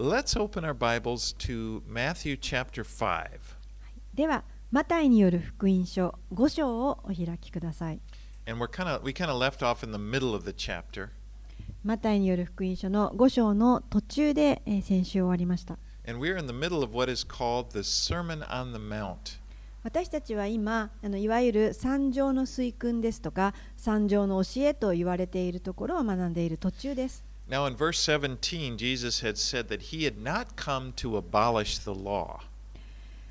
Let's open our Bibles to Matthew chapter 5. では、マタイによる福音書5章をお開きください。And we're kind of we kind of left off in the middle of the chapter. マタイによる福音書の5章の途中で、えー先週終わりました。And we're in the middle of what is called the Sermon on the Mount. 私たちは今あのいわゆる三条の水訓ですとか三条の教えと言われているところを学んでいる途中です。Now in verse 17, Jesus had said that he had not come to abolish the law,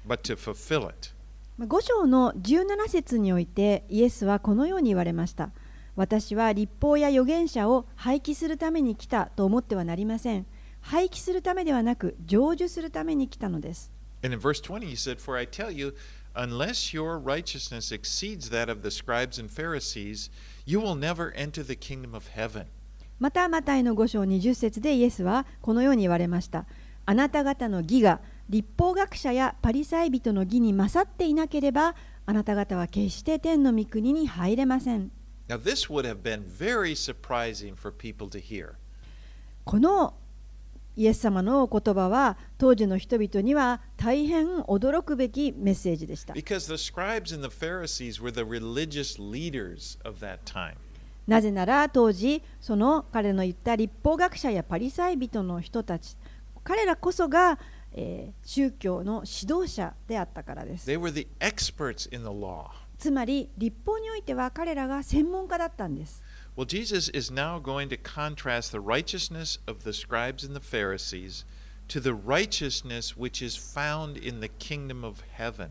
but to fulfill it. まあ5章の17節においてイエスはこのように言われました。私は立法や預言者を廃棄するために来たと思ってはなりません。廃棄するためではなく成就するために来たのです。 And in verse 20, he said, For I tell you, unless your righteousness exceeds that of the scribes and Pharisees, you will never enter the kingdom of heaven. またまたイの5章20節でイエスはこのように言われました。あなた方の義が立法学者やパリサイ人の義に勝っていなければあなた方は決して天の御国に入れません。このイエス様の言葉は当時の人々には大変驚くべきメッセージでした。The Pharisees were the religious leaders of that. なぜなら当時その彼の言った立法学者やパリサイ人の人たち彼らこそが、えー宗教の指導者であったからです。They were the experts in the law. つまり立法においては彼らが専門家だったんです。Well, Jesus is now going to contrast the righteousness of the scribes and the Pharisees to the righteousness which is found in the kingdom of heaven.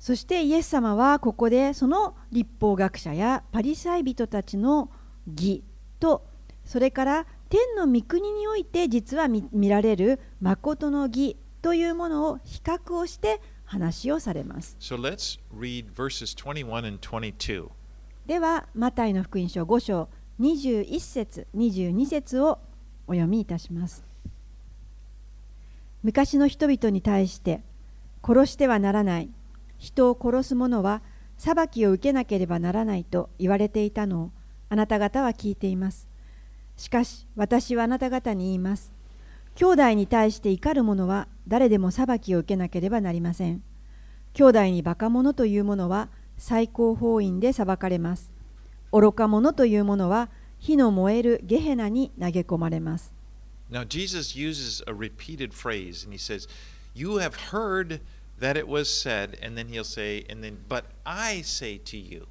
そしてイエス様はここでその立法学者やパリサイ人たちの義とそれから天の御国において実は見見られる誠の義というものを比較をして話をされます。So let's read verses 21 and 22. ではマタイの福音書5章21節22節をお読みいたします昔の人々に対して殺してはならない人を殺す者は裁きを受けなければならないと言われていたのをあなた方は聞いていますしかし私はあなた方に言います兄弟に対して怒る者は誰でも裁きを受けなければなりません兄弟にバカ者という者は最高法院で裁かれます。愚か者という者は火の燃えるゲヘナに投げ込まれます。Now, Jesus uses a repeated phrase and he says, You have heard that it was said, and then he'll say, and then, but I say to you.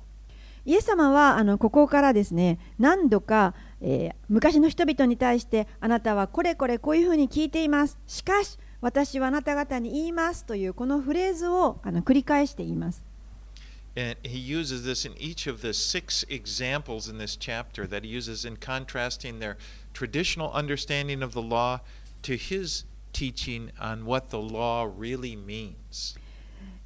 イエス様はあのここからですね何度か、えー昔の人々に対してあなたはこれこれこういうふうに聞いています。しかし私はあなた方に言いますというこのフレーズをあの繰り返して言います。And he uses this in each of the six examples in this chapter that he uses in contrasting their traditional understanding of the law to his teaching on what the law really means.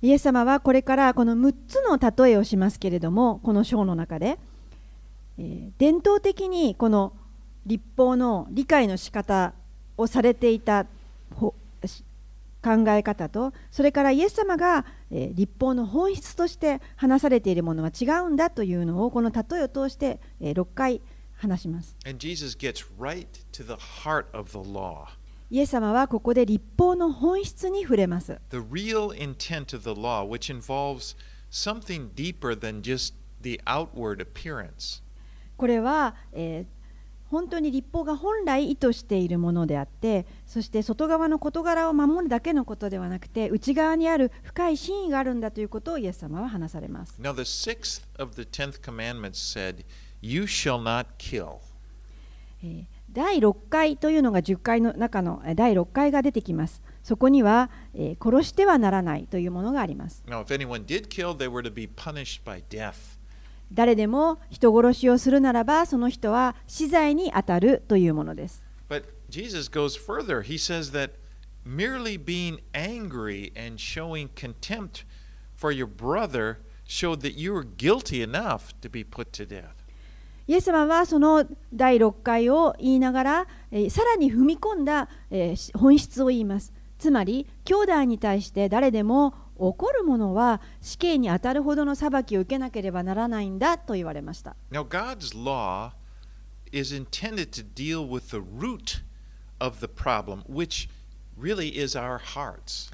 イエス様はこれからこの6つの例えをしますけれどもこの章の中で、えー伝統的にこの立法の理解の仕方をされていた考え方とそれからイエス様が、えー立法の本質として話されているものは違うんだというのをこの例えを通して、えー6回話します。And Jesus gets right to the heart of the law. イエス様はここで立法の本質に触れます。The real intent of the law, which involves something deeper than just the outward appearance. これは、えー本当に立法が本来意図しているものであってそして外側の事柄を守るだけのことではなくて内側にある深い真意があるんだということをイエス様は話されます。Now, the sixth of the tenth commandments said, You shall not kill. えー第6回というのが10回の中のえー第6回が出てきます。そこには、えー殺してはならないというものがあります。Now, kill. 誰でも人殺しをするならばその人は死罪に当たるというものです。But Jesus goes further. He says that merely being angry and showing contempt for your brother showed that you were guilty enough to be put to death. イエス様はその第6回を言いながら、えーさらに踏み込んだ、えーし本質を言います。つまり、兄弟に対して誰でも怒る者は死刑に当たるほどの裁きを受けなければならないんだと言われました。Now, God's law is intended to deal with the root of the problem, which really is our hearts.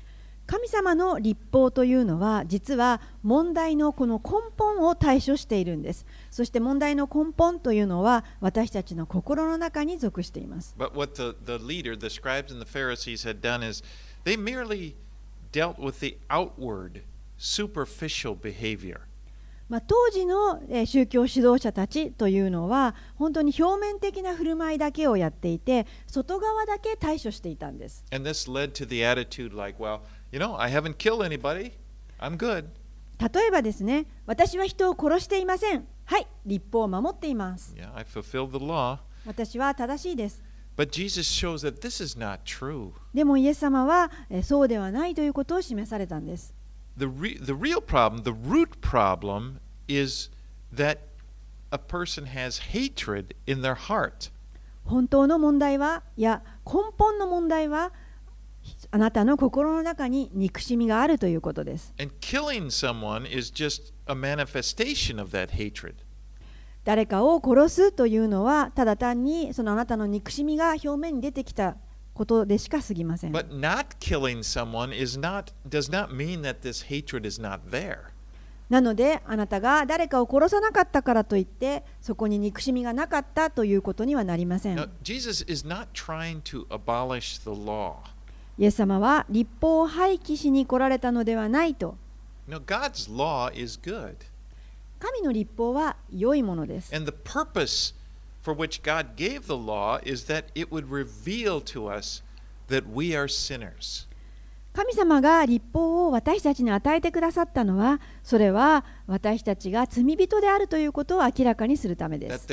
神様の立法というのは実は問題のこの根本を対処しているんですそして問題の根本というのは私たちの心の中に属しています。まあ当時の宗教指導者たちというのは本当に表面的な振る舞いだけをやっていて外側だけ対処していたんです。例えばですね、私は人を殺していません。はい立法を守っています Yeah, I fulfilled the law. 私は正しいです But Jesus shows that this is not true. でもイエス様はえーそうではないということを示されたんです The, re- the real problem, the root problem, is that a person has hatred in their heart. 本当の問題はいや根本の問題はあなたの心の中に憎しみがあるということです。誰かを殺すというのは、ただ単にそのあなたの憎しみが表面に出てきたことでしかすぎません。But not killing someone is not, does not mean that this hatred is not there. なので、あなたが誰かを殺さなかったからといって、そこに憎しみがなかったということにはなりません。Now, Jesus is not trying to abolish the law. イエス様は立法を廃棄しに来られたのではないと。神の立法は良いものです。神様が立法を私たちに与えてくださったのは、それは私たちが罪人であるということを明らかにするためです。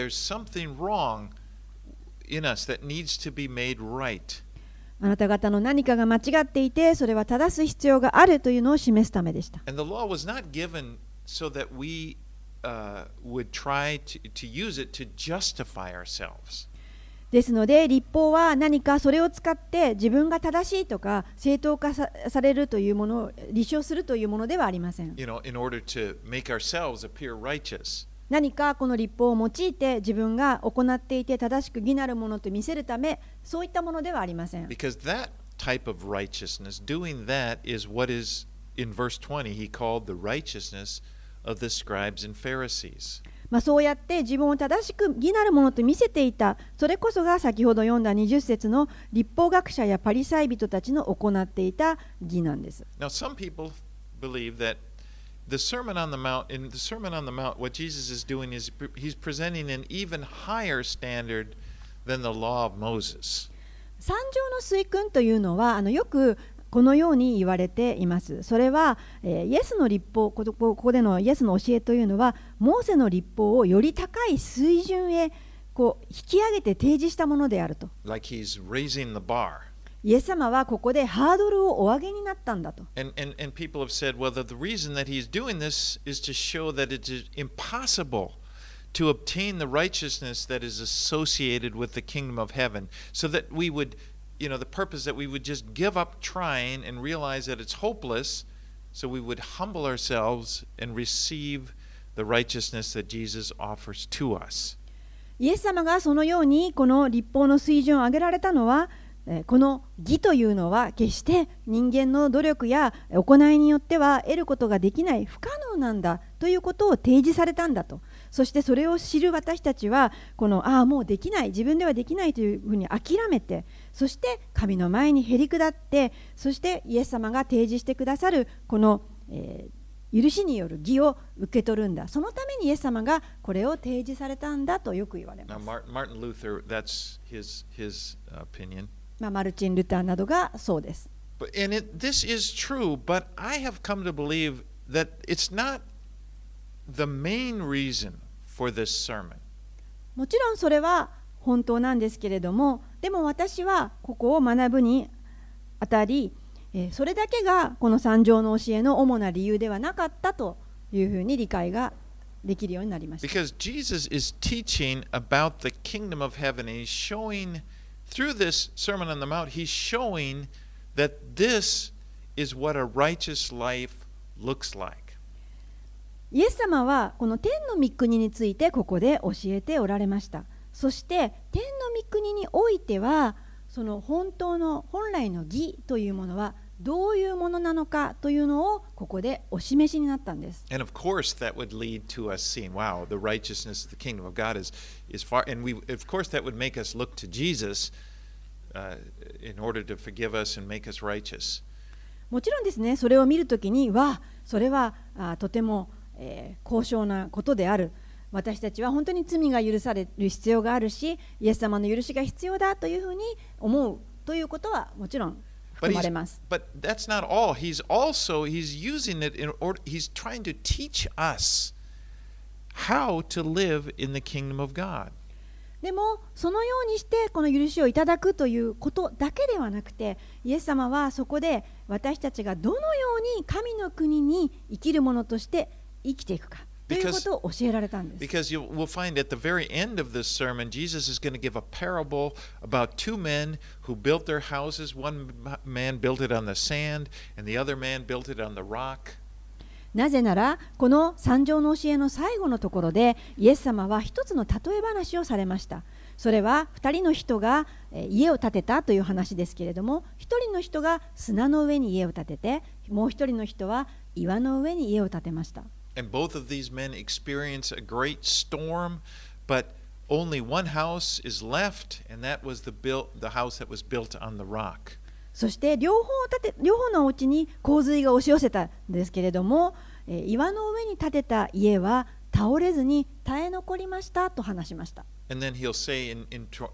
あなた方の何かが間違っていてそれは正す必要があるというのを示すためでした And the law was not given so that we uh, would try to, to use it to justify ourselves. ですので立法は何かそれを使って自分が正しいとか正当化さされるというものを立証するというものではありません You know, in order to make ourselves appear righteous. 何かこの立法を用いて自分が行っていて正しく義なるものと見せるためそういったものではありません Because that type of righteousness, doing that is what is in verse 20, he called the righteousness of the scribes and Pharisees. まあ、そうやって自分を正しく義なるものと見せていたそれこそが先ほど読んだ20節の立法学者やパリサイ人たちの行っていた義なんです Now, some people believe that the Sermon on the Mount, in the Sermon on the Mount, what Jesus is doing is he's presenting an even higher standard than the law of Moses. 三条の水訓というのはあのよくこのように言われています。それは、えーイエスの立法ここここでのイエスの教えというのはモーセの立法をより高い水準へこう引き上げて提示したものであると。Like he's raising the bar. イエス様はここでハードルをお上げになったんだと。 And, and, and people have said, well, the, the reason that he's doing this is to show that it is impossible to obtain the righteousness that is associated with the kingdom of heaven. So that we would, you know, the purpose that we would just give up trying and realize that it's hopeless. So we would humble ourselves and receive the righteousness that Jesus offers to us. イエス様がそのようにこの立法の水準を上げられたのはえー この義というのは決して人間の努力や行いによっては得ることができない不可能なんだということを提示されたんだと。そしてそれを知る私たちはこのああもうできない自分ではできないというふうに諦めてそして神の前にへり下ってそしてイエス様が提示してくださるこの、えー許しによる義を受け取るんだ。そのためにイエス様がこれを提示されたんだとよく言われま Now, す、Martin, Martin Luther, that's his, his opinion. ま、マルチン・ルターなどがそうです。もちろんそれは本当なんですけれどもでも私はここを学ぶにあたりそれだけがこの三条の教えの主な理由ではなかったというふうに理解ができるようになりました。Through this Sermon on the Mount, he's showing that this is what a righteous life looks like. イエス様はこの天の御国についてここで教えておられましたそして天の御国においてはその本当の本来の義というものはどういうものなのかというのをここでお示しになったんです。And of course, that would lead to us seeing, wow, the righteousness of the kingdom of God is, is far. And we, of course, that would make us look to Jesus uh, in order to forgive us and make us righteous. もちろんですねそれを見るときにわあそれはあとても、えー高尚なことである私たちは本当に罪が許される必要があるしイエス様の許しが必要だというふうに思うということはもちろん含まれます。but that's not all. He's also he's using it in order. He's trying to teach us how to live in the kingdom of God. でもそのようにしてこの許しをいただくということだけではなくてイエス様はそこで私たちがどのように神の国に生きる者として生きていくかということを教えられたんです。Because you will find at the very end of this sermon, Jesus is going to give a parable about two men who built their houses. One man built it on the sand, and the other man built it on the rock. なぜならこの三条の教えの最後のところでイエス様は一つの例え話をされましたそれは2人の人がえー家を建てたという話ですけれども1人の人が砂の上に家を建ててもう1人の人は岩の上に家を建てました And both of these men experience a great storm, but only one house is left, and that was the, built, the house that was built on the rock. そして両方建て両方のお家に洪水が押し寄せたんですけれども、えー岩の上に建てた家は倒れずに耐え残りましたと話しました And then he'll say in, in, tw-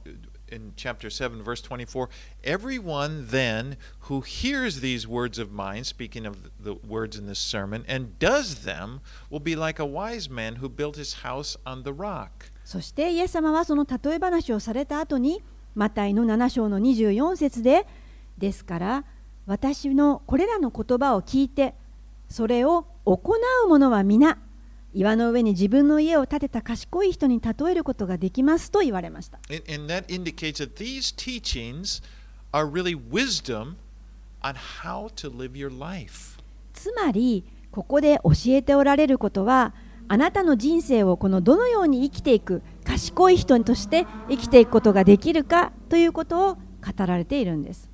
in chapter 7, verse 24 Everyone then who hears these words of mine, speaking of the words in this sermon, and does them will be like a wise man who built his house on the rock. そしてイエス様はその例え話をされた後にマタイの7章の24節でですから私のこれらの言葉を聞いてそれを行う者は皆岩の上に自分の家を建てた賢い人に例えることができますと言われました。And, つまり、ここで教えておられることは、あなたの人生をこのどのように生きていく、賢い人として生きていくことができるかということを語られているんです。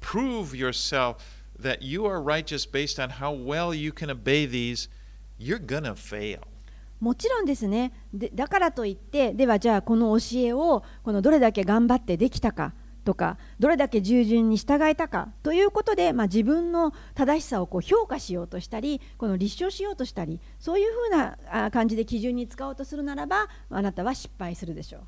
Prove yourself that you are righteous based on how well you can obey these, you're to fail. もちろんですねでだからといってではじゃあこの教えをこのどれだけ頑張ってできたかとかどれだけ従順に従えたかということで、まあ、自分の正しさをこう評価しようとしたりこの立証しようとしたりそういうふうなあ感じで基準に使おうとするならばあなたは失敗するでしょう。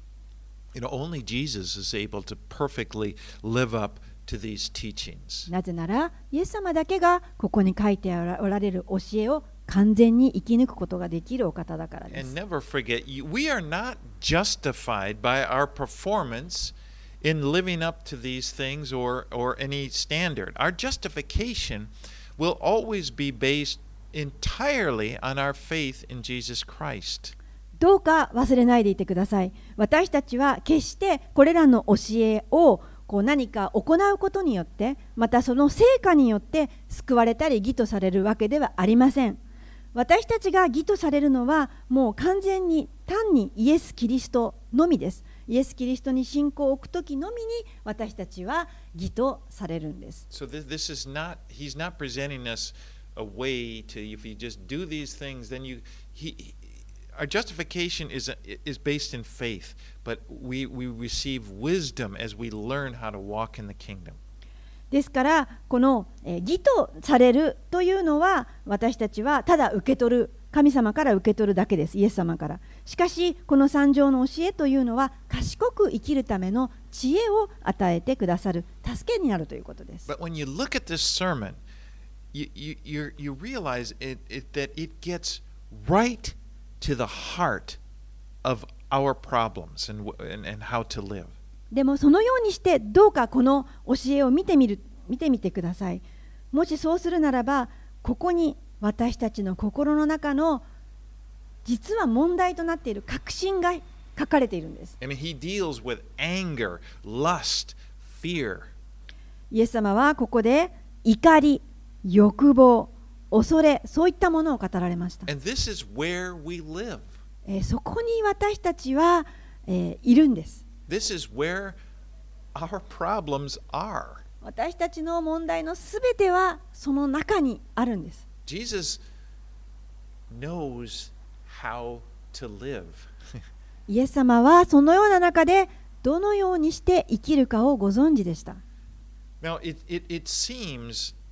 You know, only Jesus is able to perfectly live up to these teachings. なぜならイエス様だけがここに書いておられる教えを完全に生き抜くことができるお方だからで And す。never forget, we are not justified by our performance in living up to these things or, or any standard. Our justification will always be based entirely on our faith in Jesus Christ. どうか忘れないでいてください。私たちは決してこれらの教えをこう何か行うことによってまたその成果によって救われたり義とされるわけではありません。私たちが義とされるのはもう完全に単にイエス・キリストのみです。イエス・キリストに信仰を置くときのみに私たちは義とされるんです。So this, this is not, he's not presenting us a way to, if you just do these things, then you, he, he- our justification is, is based in faith, but we, we receive wisdom as we learn how to walk in the kingdom. ですからこの、えー義とされるというのは私たちはただ受け取る神様から受け取るだけですイエス様からしかしこの三条の教えというのは賢く生きるための知恵を与えてくださる助けになるということです But when you look at this sermon, you, you, you, you realize it, it, that it gets right to the heart of our problems and, and, and how to live. でもそのようにしてどうかこの教えを見てみる見てみてくださいもしそうするならばここに私たちの心の中の実は問題となっている確信が書かれているんです I mean, he deals with anger, lust, fear. イエス様はここで怒り、欲望、恐れそういったものを語られました.えーそこに私たちは、えーいるんです This is where our problems are. 私たちの問題のすべてはその中にあるんです Jesus knows how to live. イエス様はそのような中でどのようにして生きるかをご存知でした Now, it, it, it seems,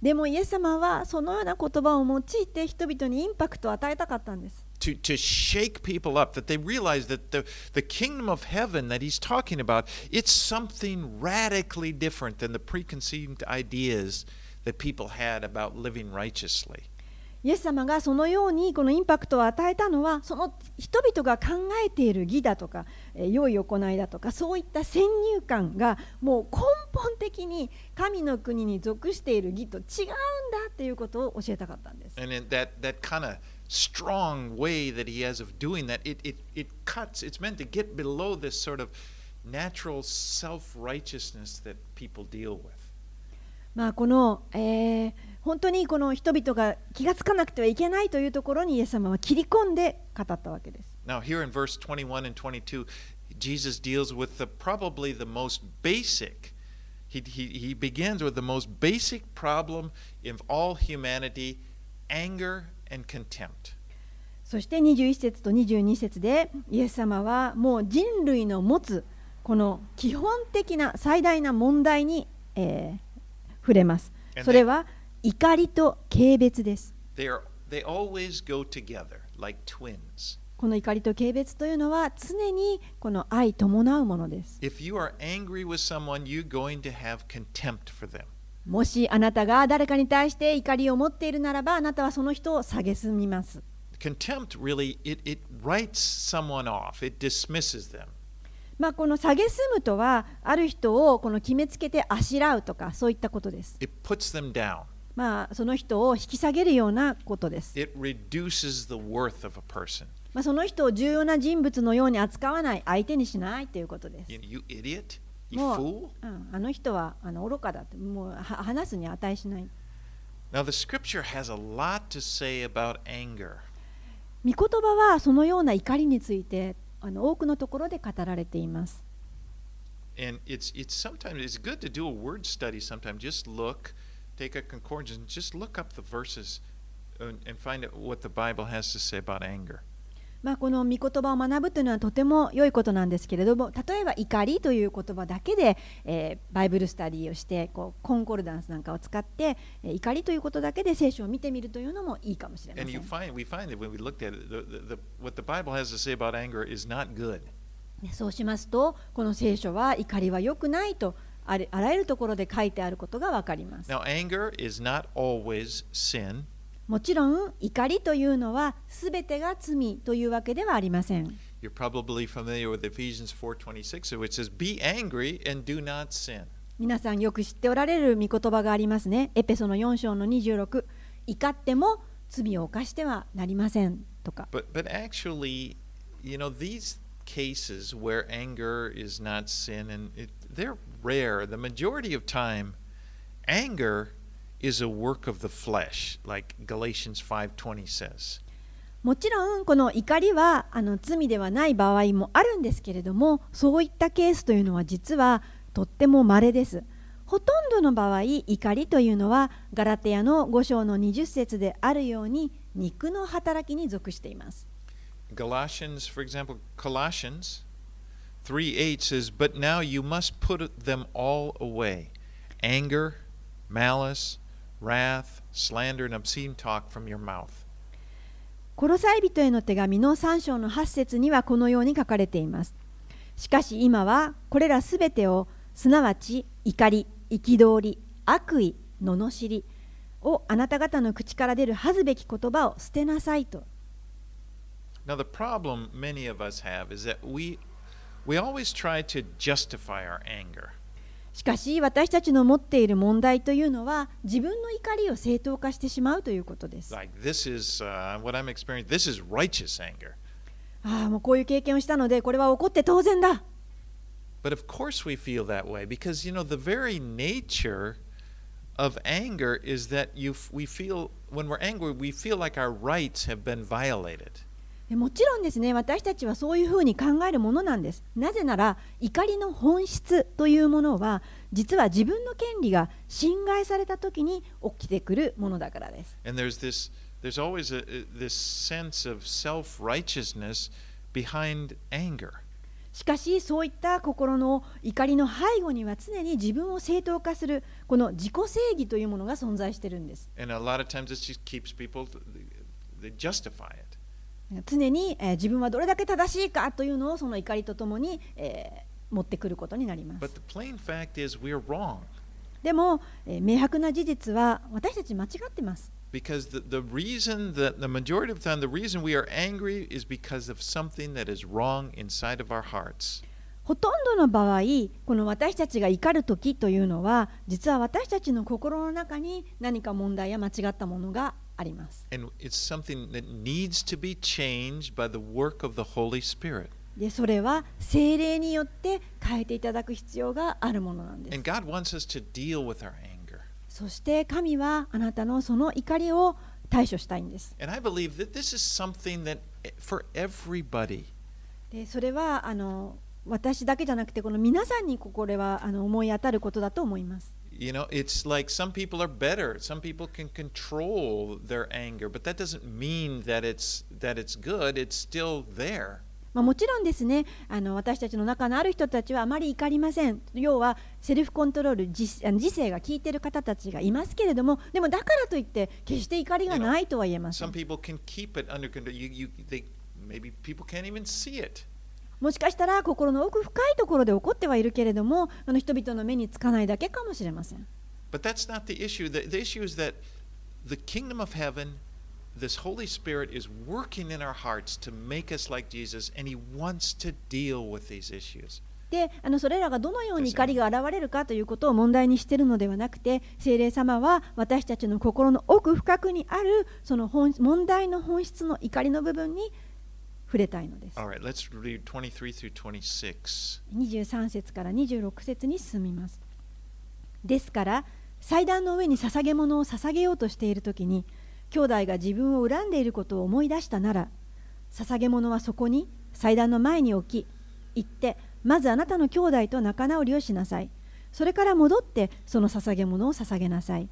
でもイエス様はそのような言葉を用いて人々にインパクトを与えたかったんです to, to shake people up, that they realize that the, the kingdom of heaven that he's talking about, it's something radically different than the preconceived ideas that people had about living righteously. イエス様がそのようにこのインパクトを与えたのはその人々が考えている義だとか、えー良い行いだとかそういった先入観がもう根本的に神の国に属している義と違うんだっていうことを教えたかったんです。And in that, that kind of strong way that he has of doing that, it, it, it cuts, it's meant to get below this sort of natural self righteousness that people deal with. まあこの、えー本当にこの人々が気がつかなくてはいけないというところにイエス様は切り込んで語ったわけです。Now, here in verse 21 and 22, Jesus deals with the probably the most basic. He, he, he begins with the most basic problem of all humanity anger and contempt. そして21節と22節でイエス様はもう人類の持つこの基本的な最大な問題に、えー触れます。それは怒りと軽蔑です。They, are, they always go together like twins. この怒りと軽蔑というのは常にこの愛伴うものです。If you are angry with someone, you're going to have contempt for them. もしあなたが誰かに対して怒りを持っているならばあなたはその人を蔑みます。Contempt really, it, it writes someone off, it dismisses them. まあ、この蔑むとはある人をこの決めつけてあしらうとかそういったことです。It puts them down. まあ、その人を引き下げるようなことです。It reduces the worth of a person. まあ、その人を重要な人物のように扱わない、相手にしないということです。You, idiot? You fool? うん、あの人はあの愚かだもうは話すに値しない。Now, the scripture has a lot to say about anger. 御言葉はそのような怒りについてあの多くのところで語られています。And it's, it's sometimes it's good to do a word study sometimes. Just look, まあこの御言葉を学ぶというのはとても良いことなんですけれども例えば怒りという言葉だけで、えー、バイブルスタディをしてこうコンコルダンスなんかを使って、えー、怒りということだけで聖書を見てみるというのもいいかもしれません。そうしますとこの聖書は怒りは良くないと。あれあらゆるところで書いてあることがわかります。Now, anger is not always sin. もちろん怒りというのは全てが罪というわけではありません。You're probably familiar with Ephesians 4:26, which says, "Be angry and do not sin." 皆さんよく知っておられる御言葉がありますね。エペソの4章の26怒っても罪を犯してはなりませんとか。But but actually, you know, these cases where anger is not sin and it, they're rare. The majority of time, anger is a work of the flesh, like Galatians 5:20 says. もちろんこの怒りはあの罪ではない場合もあるんですけれどもそういったケースというのは実はとってもまれですほとんどの場合怒りというのはガラテヤの5章の20節であるように肉の働きに属していますガラシアンス for example コラシアンス3:8 says, "But now you must put them all away: anger, malice, wrath, slander, and obscene talk from your mouth." コロサイ人への手紙の3章の8節にはこのように書かれています。しかし今はこれらすべてをすなわち怒り、憤り、悪意、罵りをあなた方の口から出る恥ずべき言葉を捨てなさいと Now, the problem many of us have is that we, we always try to justify our anger. しかし私たちの持っている問題というのは自分の怒りを正当化してしまうということです。 Like, this is uh, what I'm experiencing. This is righteous anger. ああもうこういう経験をしたのでこれは怒って当然だ。 But of course, we feel that way because, you know, the very nature of anger is that you, f- we feel, when we're angry, we feel like our rights have been violated. でもちろんですね私たちはそういうふうに考えるものなんです。なぜなら怒りの本質というものは実は自分の権利が侵害された時に起きてくるものだからです。And there's this, there's always a, a- this sense of self righteousness behind anger. しかしそういった心の怒りの背後には常に自分を正当化するこの自己正義というものが存在しているんです。And a lot of times it just keeps people, they justify it. 常に、えー自分はどれだけ正しいかというのをその怒りとともに、えー持ってくることになりますでも、えー明白な事実は私たち間違ってます because the, the reason that the majority of the time the reason we are angry is because of something that is wrong inside of our hearts. ほとんどの場合この私たちが怒る時というのは実は私たちの心の中に何か問題や間違ったものがあります。でそれは精霊によって変えていただく必要があるものなんです。そして神はあなたのその怒りを対処したいんです。でそれはあの私だけじゃなくて、この皆さんにこれはあの思い当たることだと思います。You know, it's like some people are better. Some people can control their anger, but that doesn't mean that it's that it's good. It's still there. まあ、もちろんですねあの私たちの中のある人たちはあまり怒りません要はセルフコントロール自自制が効いている方たちがいますけれどもでもだからといって決して怒りがないとは言えませ Some ん people can keep it under control. You, you, they, maybe people can't even see it. もしかしたら心の奥深いところで起こってはいるけれどもあの人々の目につかないだけかもしれません。で、あのそれらがどのように怒りが現れるかということを問題にしているのではなくて、聖霊様は私たちの心の奥深くにあるその本問題の本質の怒りの部分に触れたいのです。All right, let's read 23 through 26. 23節から26節に進みます。ですから祭壇の上に捧げ物を捧げようとしている時に兄弟が自分を恨んでいることを思い出したなら捧げ物はそこに祭壇の前に置き行ってまずあなたの兄弟と仲直りをしなさい。それから戻ってその捧げ物を捧げなさい。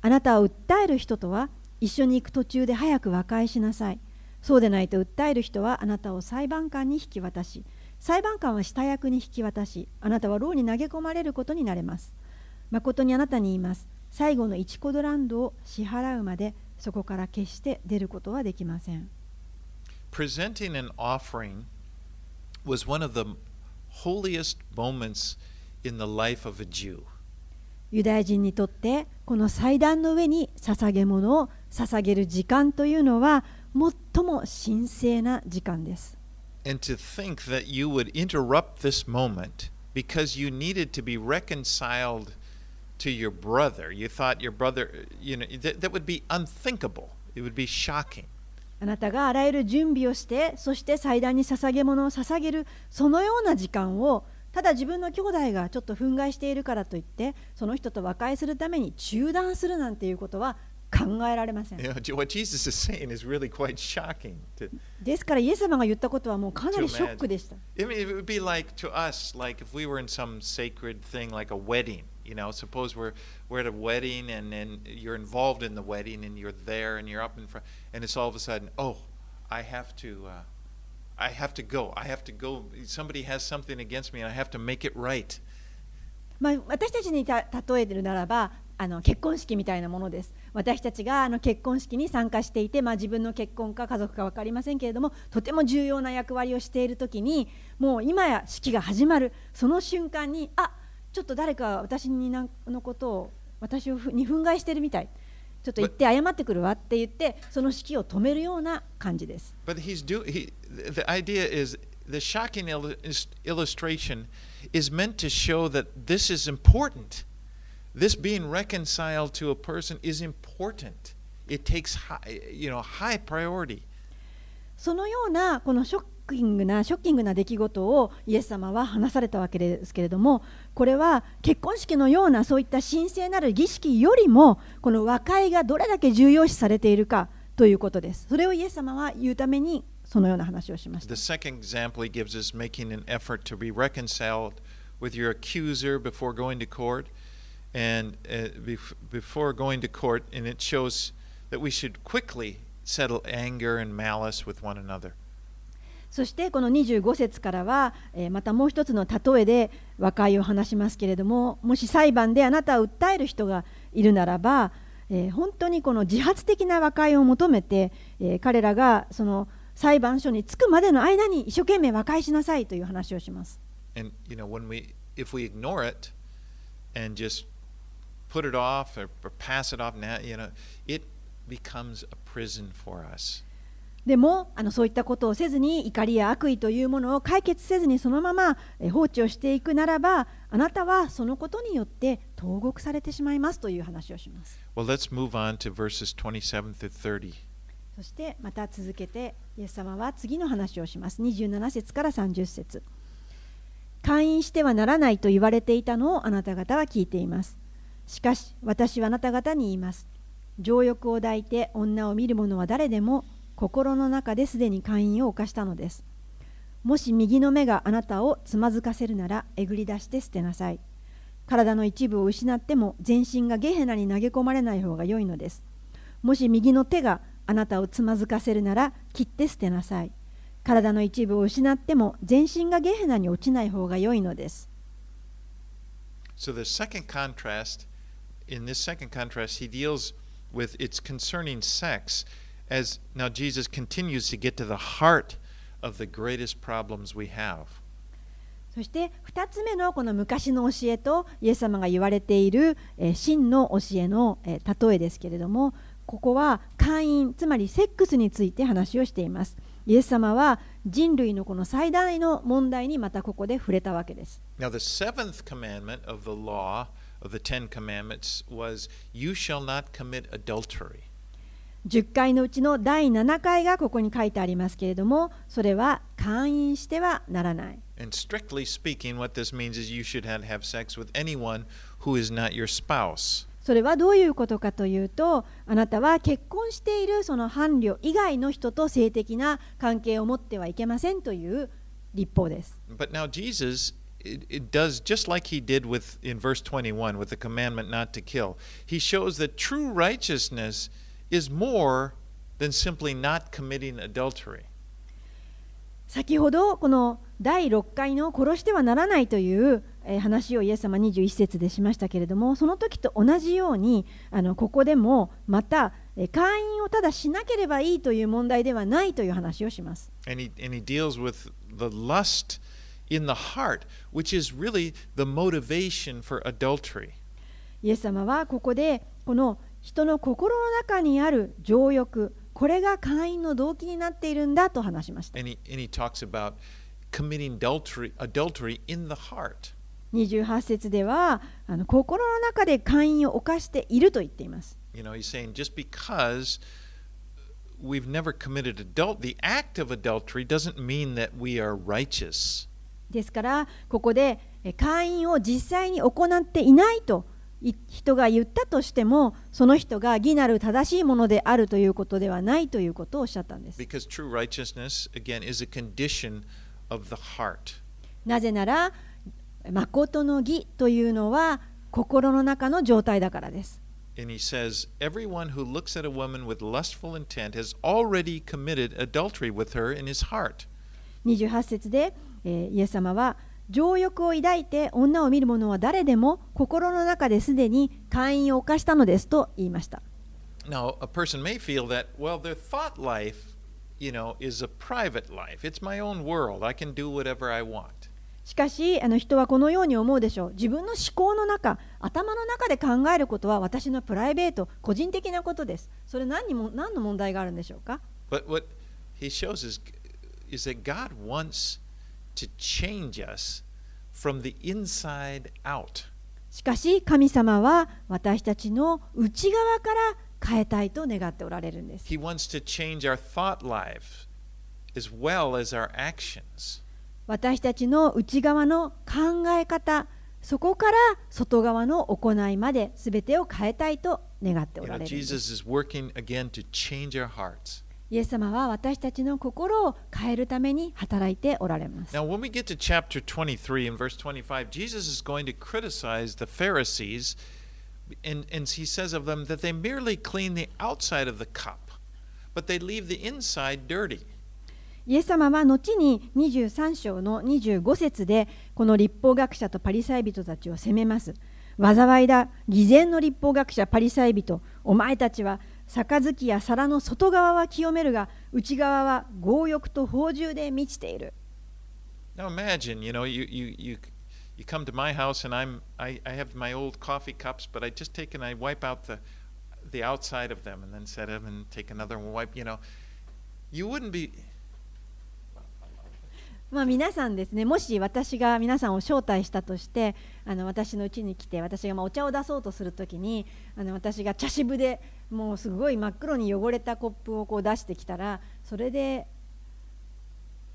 あなたを訴える人とは一緒に行く途中で早く和解しなさいそうでないと訴える人はあなたを裁判官に引き渡し裁判官は下役に引き渡しあなたは牢に投げ込まれることになれます。誠にあなたに言います。最後の1コドランドを支払うまでそこから決して出ることはできません。Presenting an offering was one of the holiest moments in the life of a Jew. ユダヤ人にとってこの祭壇の上に捧げ物を捧げる時間というのは最も神聖な時間です And to think that you would interrupt this moment because you needed to be reconciled to your brother. You thought your brother, you know, that, that would be unthinkable. It would be shocking. あなたがあらゆる準備をしてそして祭壇に捧げ物を捧げるそのような時間をただ自分の兄弟がちょっと憤慨しているからといってその人と和解するために中断するなんていうことは考えられませんですからイエス様が言ったことはもうかなりショックでした I mean, it would be like to us, like if we were in some sacred thing, like a wedding. You know, suppose we're we're at a wedding and then you're involved in the wedding and you're there and you're up in front, and it's all of a sudden, oh, I have to, uh, I have to go. I have to go. Somebody has something against me, and I have to make it right. まあ、私たちにた例えるならばあの結婚式みたいなものです私たちがあの結婚式に参加していて、まあ、自分の結婚か家族か分かりませんけれどもとても重要な役割をしている時にもう今や式が始まる。その瞬間にあちょっと誰か私になんのことを私をふに憤慨してるみたい。ちょっと行って謝ってくるわって言ってその式を止めるような感じです。But he's do he the idea is the shocking illu- is- illustration is meant to show that this is important. This being reconciled to a person is important. It takes high, you know, high priority. そのようなこのショッキングなショッキングな出来事をイエス様は話されたわけですけれどもこれは結婚式のようなそういった神聖なる儀式よりもこの和解がどれだけ重要視されているかということですそれをイエス様は言うためにそのような話をしました。And uh, bef- before going to court, and it shows that we should quickly settle anger and malice with one another. そしてこの25節からは、えーまたもう一つの例えで和解を話しますけれどももし裁判であなたを訴える人がいるならば、えー本当にこの自発的な和解を求めて、えー彼らがその裁判所に着くまでの間に一生懸命和解しなさいという話をします。And you know, when we if we ignore it and just put it off or, or pass it off now, you know, it becomes a prison for us. でもあのそういったことをせずに怒りや悪意というものを解決せずにそのままえー放置をしていくならばあなたはそのことによって投獄されてしまいますという話をします。Well, let's move on to verses 27 through 30. そしてまた続けてイエス様は次の話をします27節から30節会員してはならないと言われていたのをあなた方は聞いていますしかし私はあなた方に言います。情欲を抱いて女を見る者は誰でも心の中ですでに会員を犯したのです。もし右の目があなたをつまずかせるならえぐり出して捨てなさい。体の一部を失っても全身がゲヘナに投げ込まれない方が良いのです。もし右の手があなたをつまずかせるなら切って捨てなさい。体の一部を失っても全身がゲヘナに落ちない方が良いのです。So the second contrast, in this second contrast, he deals with it's concerning sex, as now Jesus continues to get to the heart of the greatest problems we have. そして2つ目のこの昔の教えとイエス様が言われている、えー真の教えの、えー例えですけれどもここは会員つまりセックスについて話をしていますイエス様は人類のこの最大の問題にまたここで触れたわけです Now, the seventh commandment of the law of the Ten Commandments was, You shall not commit 10回のうちの第7回がここに書いてありますけれども、それは勧誘してはならない。それはどういうことかというと、あなたは結婚しているその伴侶以外の人と性的な関係を持ってはいけませんという立法です。it, it does just like he did with in verse 21 with the commandment not to kill. He shows that true righteousness is more than simply not committing adultery. 先ほどこの第6回の殺してはならないというえー話をイエス様21節でしましたけれどもその時と同じようにあのここでもまたえー会員をただしなければいいという問題ではないという話をします。 And he, and he deals with the lust in the heart, which is really the motivation for adultery. イエス様はここでこの人の心の中にある情欲これが会員の動機になっているんだと話しました。And he, and he talks about committing adultery, adultery in the heart. 28節ではあの心の中で会員を犯していると言っています。You know, he's saying just because we've never committed adult, the act of adultery doesn't mean that we are righteous. ですからここで会員を実際に行っていないと人が言ったとしてもその人が義なる正しいものであるということではないということおっしゃったんです。なぜなら、まの義というのは心の中の状態だからです。Says, 節で、えーイエス様は情欲を抱いて女を見る者は誰でも心の中ですでに会員を犯したのですと言いました。Now, a person may feel that, well, their thought life, you know, is a private life. It's my own world. I can do whatever I want. しかしあの人はこのように思うでしょう自分の思考の中頭の中で考えることは私のプライベート個人的なことですそれ何にも何の問題があるんでしょうか But what he shows is, is that God wants to change us from the inside out. しかし神様は私たちの内側から変えたいと願っておられるんです He wants to change our thought life as well as our actions. 私たちの内側の考え方そこから外側の行いまで全てを変えたいと願ってお You ら know, れるんです Jesus is working again to change our hearts. イエス様は私たちの心を変えるために働いておられます Now, when we get to chapter 23 and verse 25, Jesus is going to criticize the Pharisees, and, and he says of them that they merely clean the outside of the cup, but they leave the inside dirty. イエス様は後に23章の25節でこの立法学者とパリサイ人たちを責めます。災いだ、偽善の立法学者パリサイ人、お前たちは杯や皿の外側は清めるが、内側は強欲と放縦で満ちている。Now, imagine, you know, you, you, you, you come to my house and I'm, I, I have my old coffee cups, but I just take and I wipe out the, the outside of them and then set them and take another one, wipe, you know. You wouldn't be, まあ、皆さんですね、もし私が皆さんを招待したとして、あの私の家に来て、私がまあお茶を出そうとするときに、あの私が茶渋でもうすごい真っ黒に汚れたコップをこう出してきたら、それで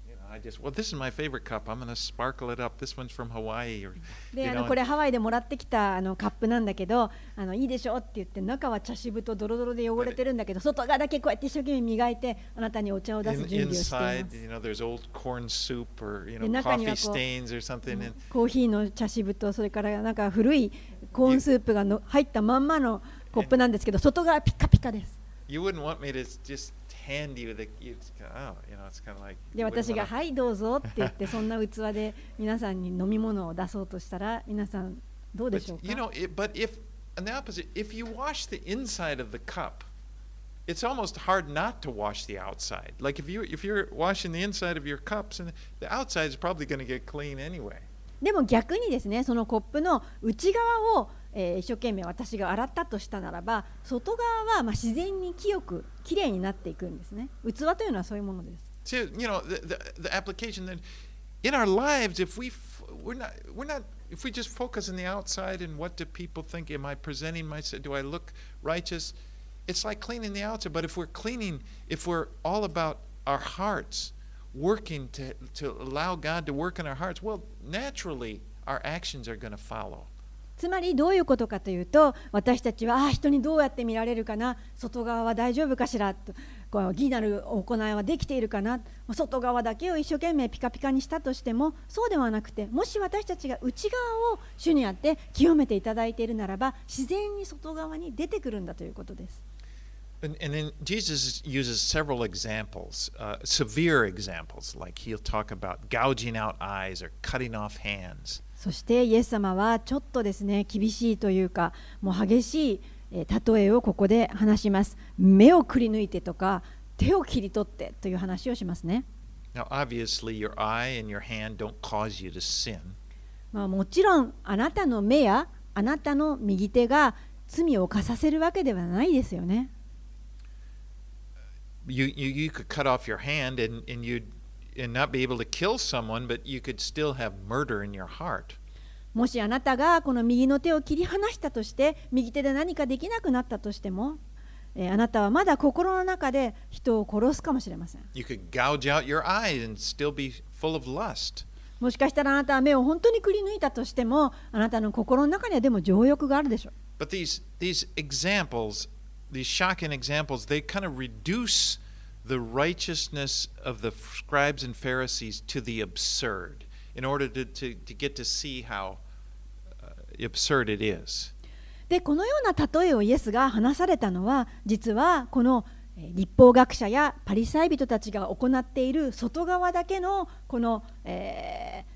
you know, I just, well, this is my favorite cup. I'm going to sparkle it up. This one's from Hawaii. Or, であのこれハワイでもらってきたあのカップなんだけどあのいいでしょって言って中は茶渋とドロドロで汚れてるんだけど外側だけこうやって一生懸命磨いてあなたにお茶を出す準備をしていま inside, す you know, there's old corn soup or, you know, で中には coffee こう stains or something. And コーヒーの茶渋とそれからなんか古いコーンスープがの入ったまんまのコップなんですけど外側ピカピカです you wouldn't want me to just hand you the, you just go, oh, you know, it's kind of like. で you 私が「wanna- はいどうぞ」って言ってそんな器で皆さんに飲み物を出そうとしたら皆さんどうでしょう you か know, it, but if, on the opposite, if you wash the inside of the cup, it's almost hard not to wash the outside. Like if you if you're washing the inside of your cups, and the outside is probably going to get clean anyway. でも逆にですねそのコップの内側を、えー一生懸命私が洗ったとしたならば外側はまあ自然に清くきれいになっていくんですね器というのはそういうものです So you know the, the, the application that in our lives, if we we're not we're not if we just focus on the outside and what do people think? Am I presenting myself? Do I look righteous? It's like cleaning the outside. But if we're cleaning, if we're all about our hearts, working to to allow God to work in our hearts, well, naturally our actions are going to follow. つまりどういうことかというと私たちはあ人にどうやって見られるかな外側は大丈夫かしらとこう義なる行いはできているかな外側だけを一生懸命ピカピカにしたとしてもそうではなくてもし私たちが内側を主にあって清めていただいているならば自然に外側に出てくるんだということです。And, and then Jesus uses several examples, uh, severe examples, like he'll talk about gouging out eyes or cutting off hands. そしてイエス様はちょっとですね厳しいというかもう激しいえー例えをここで話します。目をくり抜いてとか手を切り取ってという話をしますね、Now, obviously, your eye and your hand don't cause you to sin, まあ、もちろんあなたの目やあなたの右手が罪を犯させるわけではないですよね。You, you, you could cut off your hand and, and you'd and not be able to kill someone, but you could still have murder in your heart. もしあなたがこの右の手を切り離したとして右手で何かできなくなったとしても、えーあなたはまだ心の中で人を殺すかもしれません You could gouge out your eye and still be full of lust. もしかしたらあなたは目を本当にくり抜いたとしてもあなたの心の中にはでも情欲があるでしょう But these these examples, these shocking examples, they kind of reduce the righteousness of the scribes and Pharisees to the absurd in order to, to, to get to see how uh, absurd it is. でこのような例えをイエスが話されたのは実はこのえー立法学者やパリサイ人たちが行っている外側だけのこの、えー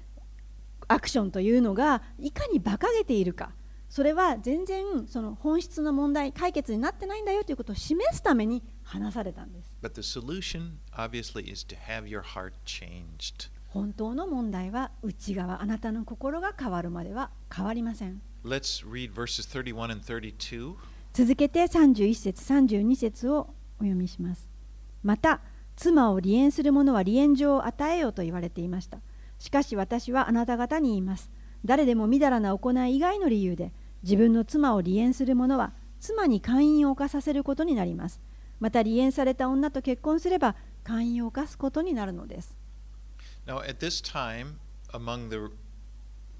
アクションというのがいかに馬鹿げているかそれは全然その本質の問題解決になってないんだよということを示すために話されたんです。But the solution, obviously, is to have your heart changed. 本当の問題は内側あなたの心が変わるまでは変わりません。Let's read verses 31 and 32. 続けて31節32節をお読みします。また妻を離縁する者は離縁状を与えようと言われていました。しかし私はあなた方に言います。誰でもみだらな行い以外の理由で自分の妻を離縁する者は妻に姦淫を犯させることになりますまた離縁された女と結婚すれば姦淫を犯すことになるのです Now, at this time, among the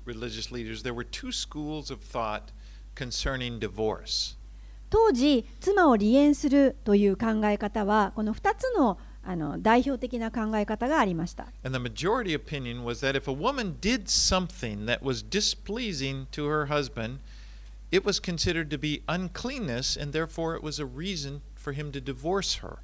religious leaders, there were two schools of thought concerning divorce. 当時妻を離縁するという考え方はこの2つのあの代表的な考え方がありました And the majority opinion was that if a woman did something that was displeasing to her husband, it was considered to be uncleanness, and therefore it was a reason for him to divorce her.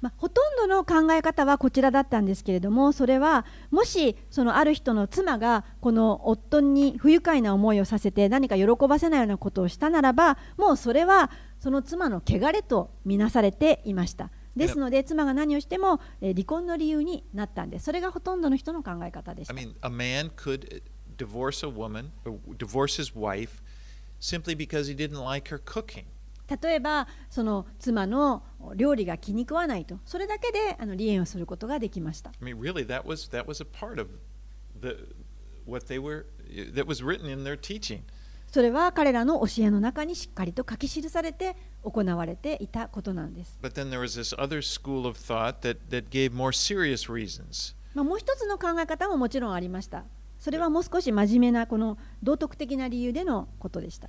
まあ、ほとんどの考え方はこちらだったんですけれどもそれはもしそのある人の妻がこの夫に不愉快な思いをさせて何か喜ばせないようなことをしたならばもうそれはその妻の汚れとみなされていましたですので妻が何をしてもえー離婚の理由になったんですそれがほとんどの人の考え方でし I た mean, a man could divorce a woman, or divorce his wife, simply because he didn't like her cooking. 例えばその妻の料理が気に食わないとそれだけであの離縁をすることができました。それは彼らの教えの中にしっかりと書き記されて行われていたことなんです。もう一つの考え方ももちろんありました。それはもう少し真面目なこの道徳的な理由でのことでした。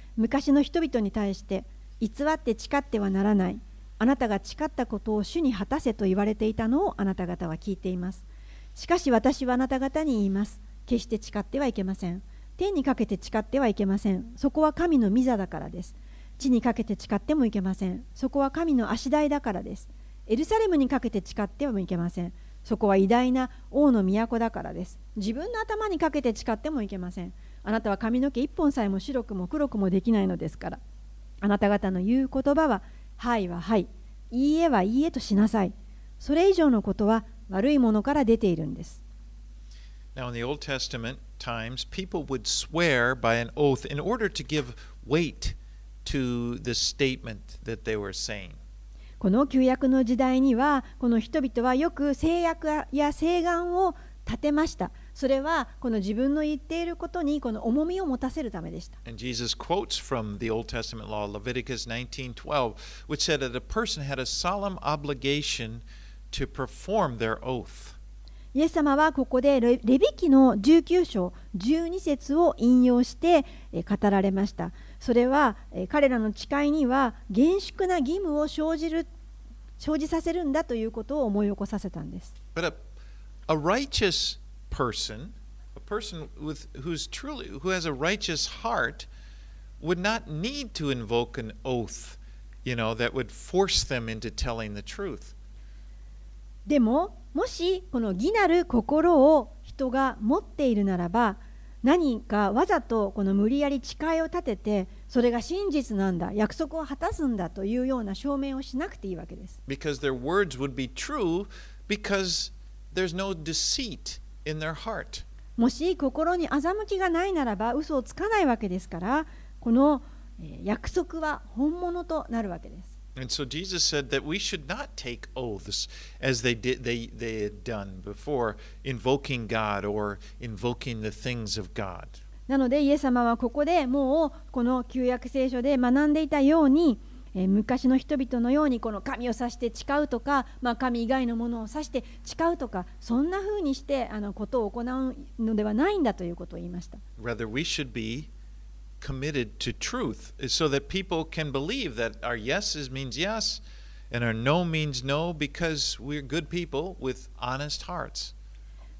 昔の人々に対して偽って誓ってはならない。あなたが誓ったことを主に果たせと言われていたのをあなた方は聞いています。しかし私はあなた方に言います。決して誓ってはいけません。天にかけて誓ってはいけません。そこは神の御座だからです。地にかけて誓ってもいけません。そこは神の足台だからです。エルサレムにかけて誓ってもいけません。そこは偉大な王の都だからです。自分の頭にかけて誓ってもいけません。あなたは髪の毛一本さえも白くも黒くもできないのですから。あなた方の言う言葉ははいははい。いいえはいいえとしなさい。それ以上のことは悪いものから出ているんです。Now, in the Old Testament times, people would swear by an oath in order to give weight to the statement that they were saying. この旧約の時代にはこの人々はよく制約や請願を立てましたそれはこの自分の言っていることにこの重みを持たせるためでした And Jesus quotes from the Old Testament law, Leviticus 19:12, which said that a person had a solemn obligation to perform their oath. イエス様はここでレレビ記の19章12節を引用してえー語られましたそれはえー彼らの誓いには厳粛な義務を生じる生じさせるんだということを思い起こさせたんです But a, a righteous person, a person with who's truly who has a righteous heart, would not need to invoke an oath, you know, that would force them into telling the truth. でももしこの義なる心を人が持っているならば何かわざとこの無理やり誓いを立ててそれが真実なんだ約束を果たすんだというような証明をしなくていいわけです Because their words would be true because there's no deceit in their heart. もし心に欺きがないならば嘘をつかないわけですからこのえー約束は本物となるわけです And so Jesus said that we should not take oaths as they did they, they had done before, invoking God or invoking the things of God. なのでイエス様はここでもうこの旧約聖書で学んでいたように、えー昔の人々のようにこの神を指して誓うとか、まあ、神以外のものを指して誓うとかそんな風にしてあのことを行うのではないんだということを言いました Rather, we should be committed to truth so that people can believe that our yeses means yes And our no means no because we're good people with honest hearts.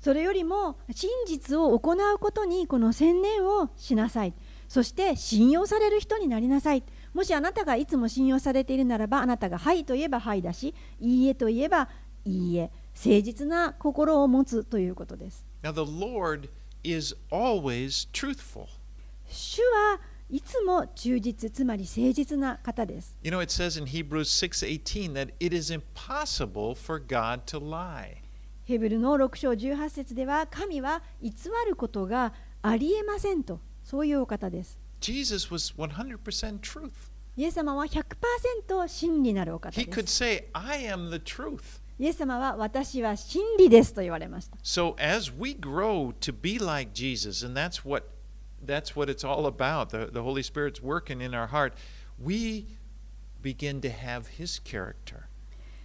それよりも真実を行うことにこの専念をしなさいそして信用される人になりなさいもしあなたがいつも信用されているならばあなたがはいと言えばはいだしいいえと言えばいいえ誠実な心を持つということです Now, the Lord is always truthful. 主はいつも忠実つまり誠実な方です You know, it says in Hebrews 6:18 that it is impossible for God to lie. ヘブルの6章18節では神は偽ることがありえませんとそういうお方です Jesus was 100% truth. イエス様は100%真理なるお方 He で could す say, I am the truth. イエス様は私は真理ですと言われました So as we grow to be like Jesus, and that's what that's what it's all about. The, the Holy Spirit's working in our heart. We begin to have his character.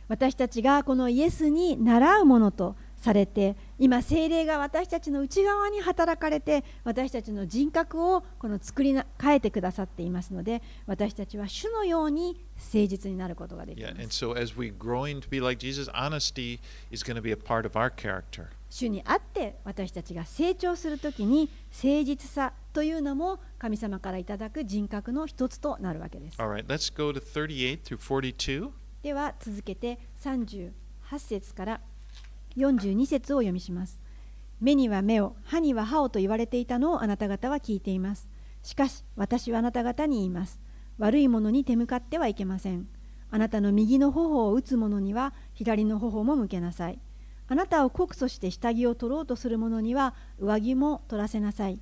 私たちがこのイエスに習うものと されて今精霊が私たちの内側に働かれて私たちの人格をこの作りな変えてくださっていますので私たちは主のように誠実になることができ Yeah, ま and す so as we growing to be like Jesus, honesty is going to be a part of our character. 主にあって私たちが成長するときに誠実さというのも神様からいただく人格の一つとなるわけです All right, let's go to 38 through 42. では続けて38節から42節を読みします。目には目を、歯には歯をと言われていたのをあなた方は聞いています。しかし私はあなた方に言います。悪いものに手向かってはいけません。あなたの右の頬を打つ者には左の頬も向けなさい。あなたを告訴して下着を取ろうとする者には上着も取らせなさい。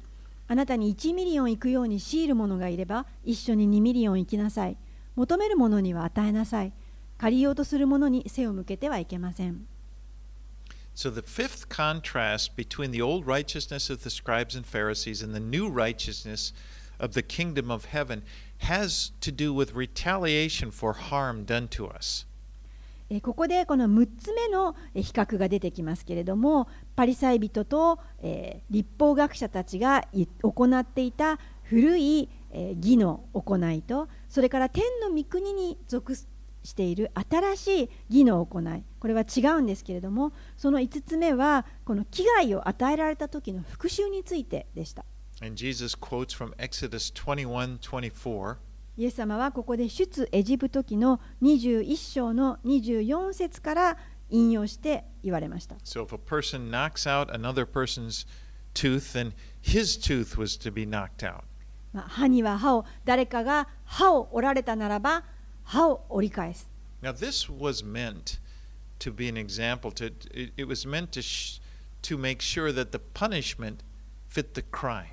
あなたに1ミリオン行くように強いる者がいれば一緒に2ミリオン行きなさい。求める者には与えなさい。借りようとする者に背を向けてはいけません。So the fifth contrast between the old righteousness of the scribes and Pharisees and the new righteousness of the kingdom of heaven has to do with retaliation for harm done to us. ここでこの6つ目の比較が出てきますけれどもパリサイ人と、えー立法学者たちが行っていた古い、えー義の行いとそれから天の御国に属すしている新しい義の行いこれは違うんですけれどもその5つ目はこの危害を与えられた時の復讐についてでした And Jesus quotes from Exodus 21 24. イエス様はここで出エジプト記の21章の24節から引用して言われました。So if a person knocks out another person's tooth, then his tooth was to be knocked out. まあ、歯には歯を誰かが歯を折られたならば歯を折り返す。Now, this was meant to be an example. To it, it was meant to sh- to make sure that the punishment fit the crime.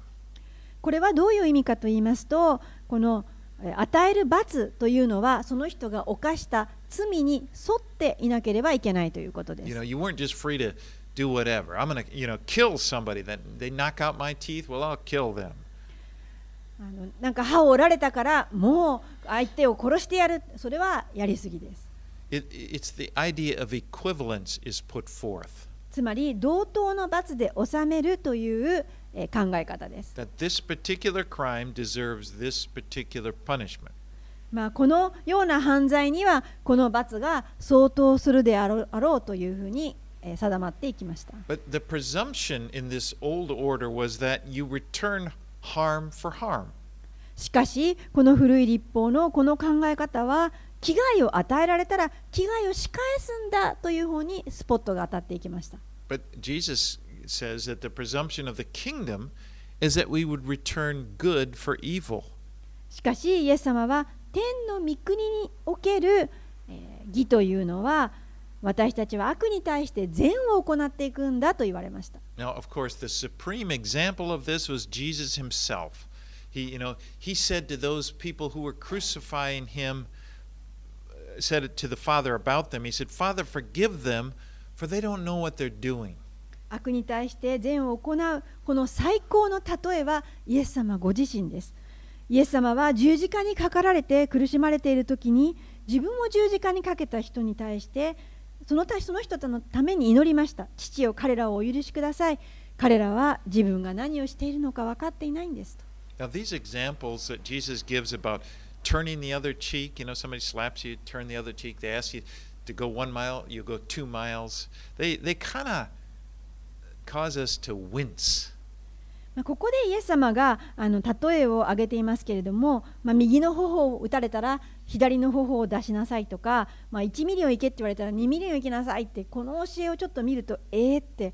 これはどういう意味かと言いますとこのえ与える罰というのはその人が犯した罪に沿っていなければいけないということで You す know, you weren't just free to do whatever. I'm gonna, you know, kill somebody. That they knock out my teeth. Well, I'll kill them. あのなんか歯を折られたからもう相手を殺してやるそれはやりすぎです It, it's the idea of equivalence is put forth. つまり同等の罰で収めるというえー考え方です That this particular crime deserves this particular punishment. まあ、このような犯罪にはこの罰が相当するであろうあろうというふうにえー定まっていきました。But the presumption in this old order was that you return harm for harm. しかしこの古い立法のこの考え方は危害を与えられたら危害を仕返すんだという方にスポットが当たっていきました。But Jesus says that the presumption of the kingdom is that we would return good for evil. しかしイエス様は天の御国における、えー義というのは私たちは悪に対して善を行っていくんだと言われました。Now, of course, the supreme example of this was Jesus himself. He, you know, he said to those people who were crucifying him, said it to the Father about them. He said, Father, forgive them, for they don't know what they're doing. 悪に対して善を行うこの最高の例えはイエス様ご自身ですイエス様は十字架にかかられて苦しまれている時に自分を十字架にかけた人に対してそのたその人のために祈りました父よ彼らをお許しください彼らは自分が何をしているのか分かっていないんですと Now, these examples that Jesus gives about turning the other cheek. You know, somebody slaps you, turn the other cheek. They ask you to go one mile, you go two miles. They, they kind of cause us to wince. まあここでイエス様があの例えを挙げていますけれども、まあ、右の頬を打たれたら左の頬を出しなさいとか、まあ、1ミリを行けって言われたら2ミリを行きなさいってこの教えをちょっと見るとええーって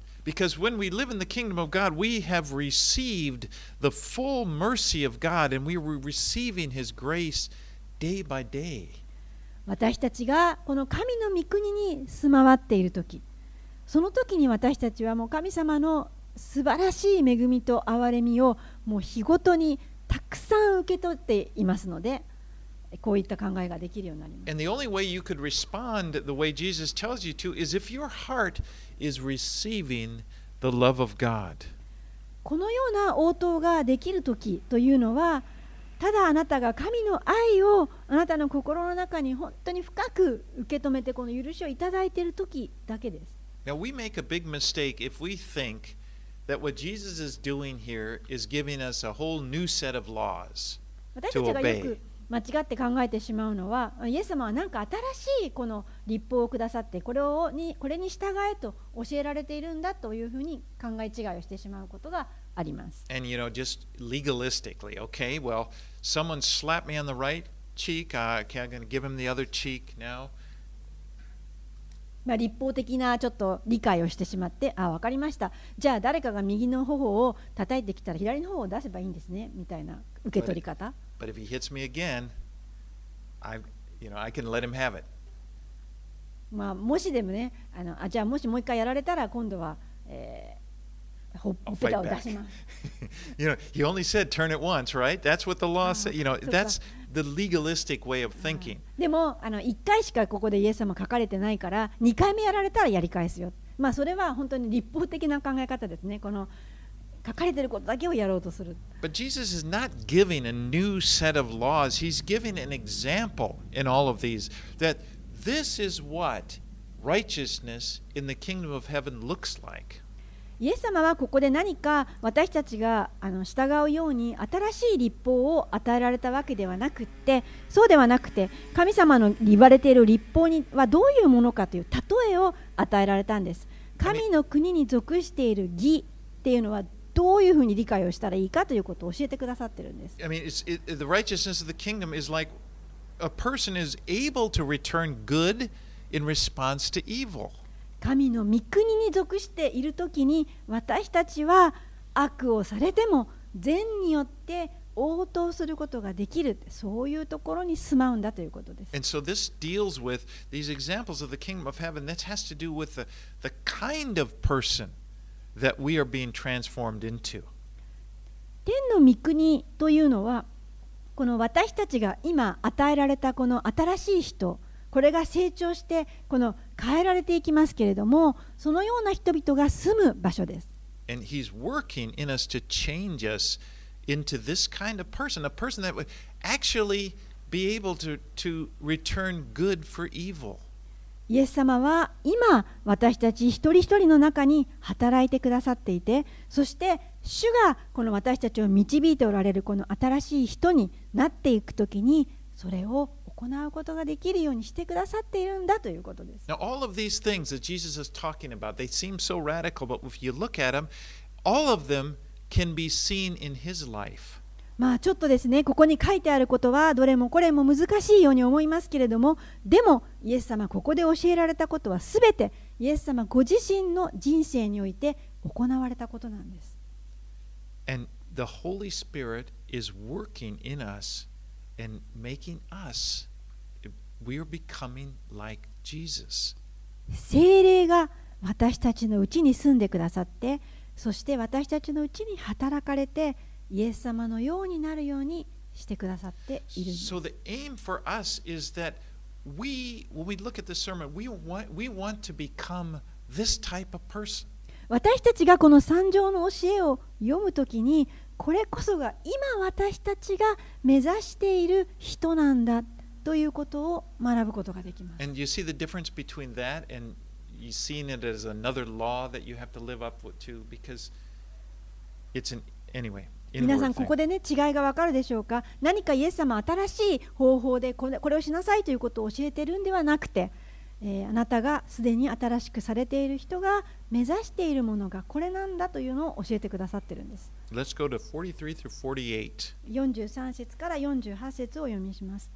Because when we live in the kingdom of God, we have received the full mercy of God and we were receiving his grace day by day. 私たちがこの神の御国に住まわっている時その時に私たちはもう神様の素晴らしい恵みと憐れみをもう日ごとにたくさん受け取っていますのでこういった考えができるようになります。And the only way you could respond the way Jesus tells you to is if your heart is receiving the love of God. このような応答ができる時というのはただあなたが神の愛をあなたの心の中に本当に深く受け止めてこの許しをいただいている時だけです。Now, we make a big mistake if we think that what Jesus is doing here is giving us a whole new set of laws. 私たちがよく間違って考えてしまうのはイエス様は何か新しいこの立法をくださってこれをにこれに従えと教えられているんだというふうに考え違いをしてしまうことがあります。And, you know, just legalistically, okay, well, someone slapped me on the right cheek. Uh, okay, I'm going to give him the other cheek now? まあ、立法的なちょっと理解をしてしまってあ分かりましたじゃあ誰かが右の頬を叩いてきたら左の方を出せばいいんですねみたいな受け取り方 But if he hits me again, I, you know, I can let him have it. まあもしでもねあのあじゃあもしもう一回やられたら今度は、えーほっぺたを出.します you know, he only said turn it once, right? That's what the law Ah, said. You know, that's the legalistic way of thinking. でもあの1回しかここでイエス様書かれてないから2回目やられたらやり返すよまあそれは本当に立法的な考え方ですねこの書かれてることだけをやろうとする But Jesus is not giving a new set of laws. He's giving an example in all of these that this is what righteousness in the kingdom of heaven looks like. イエス様はここで何か私たちがあの従うように新しい立法を与えられたわけではなくってそうではなくて神様の言われている立法にはどういうものかという例えを与えられたんです神の国に属している義っていうのはどういうふうに理解をしたらいいかということを教えてくださってるんです I mean, it's, it, the righteousness of the kingdom is like a person is able to return good in response to evil. 神の御国に属している時に私たちは悪をされても善によって応答することができるそういうところに住まうんだということです。And so this deals with these examples of the kingdom of heaven. This has to do with the, the kind of person that we are being transformed into. 天の御国というのはこの私たちが今与えられたこの新しい人これが成長してこの変えられていきますけれどもそのような人々が住む場所です。And he's working in us to change us into this kind of person, a person that would actually be able to, to return good for evil. イエス様は今私たち一人一人の中に働いてくださっていてそして主がこの私たちを導いておられるこの新しい人になっていくときにそれを行うことができるようにしてくださっているんだということです。Now, all of these things that Jesus is talking about, they seem so radical, but if you look at them, all of them can be seen in his life. まあちょっとですねここに書いてあることはどれもこれも難しいように思いますけれどもでもイエス様ここで教えられたことはすべてイエス様ご自身の人生において行われたことなんです。And the Holy Spirit is working in us and making us, we are becoming like Jesus. 精霊が私たちのうちに住んでくださってそして私たちのうちに働かれてイエス様のようになるようにしてくださっているんです So the aim for us is that we, when we look at this sermon, we want, we want to become this type of person. 私たちがこの三条の教えを読むときにこれこそが今私たちが目指している人なんだということを学ぶことができます。And you see the difference between that and you seeing it as another law that you have to live up to because it's an anyway. 皆さんこ.こでね違いがわかるでしょうか？何かイエス様は新しい方法でこれこれをしなさいということを教えてるんではなくて、えーあなたがすでに新しくされている人が目指しているものがこれなんだというのを教えてくださってるんです。Let's go to 43 through 48. 43節から48節をお読みします。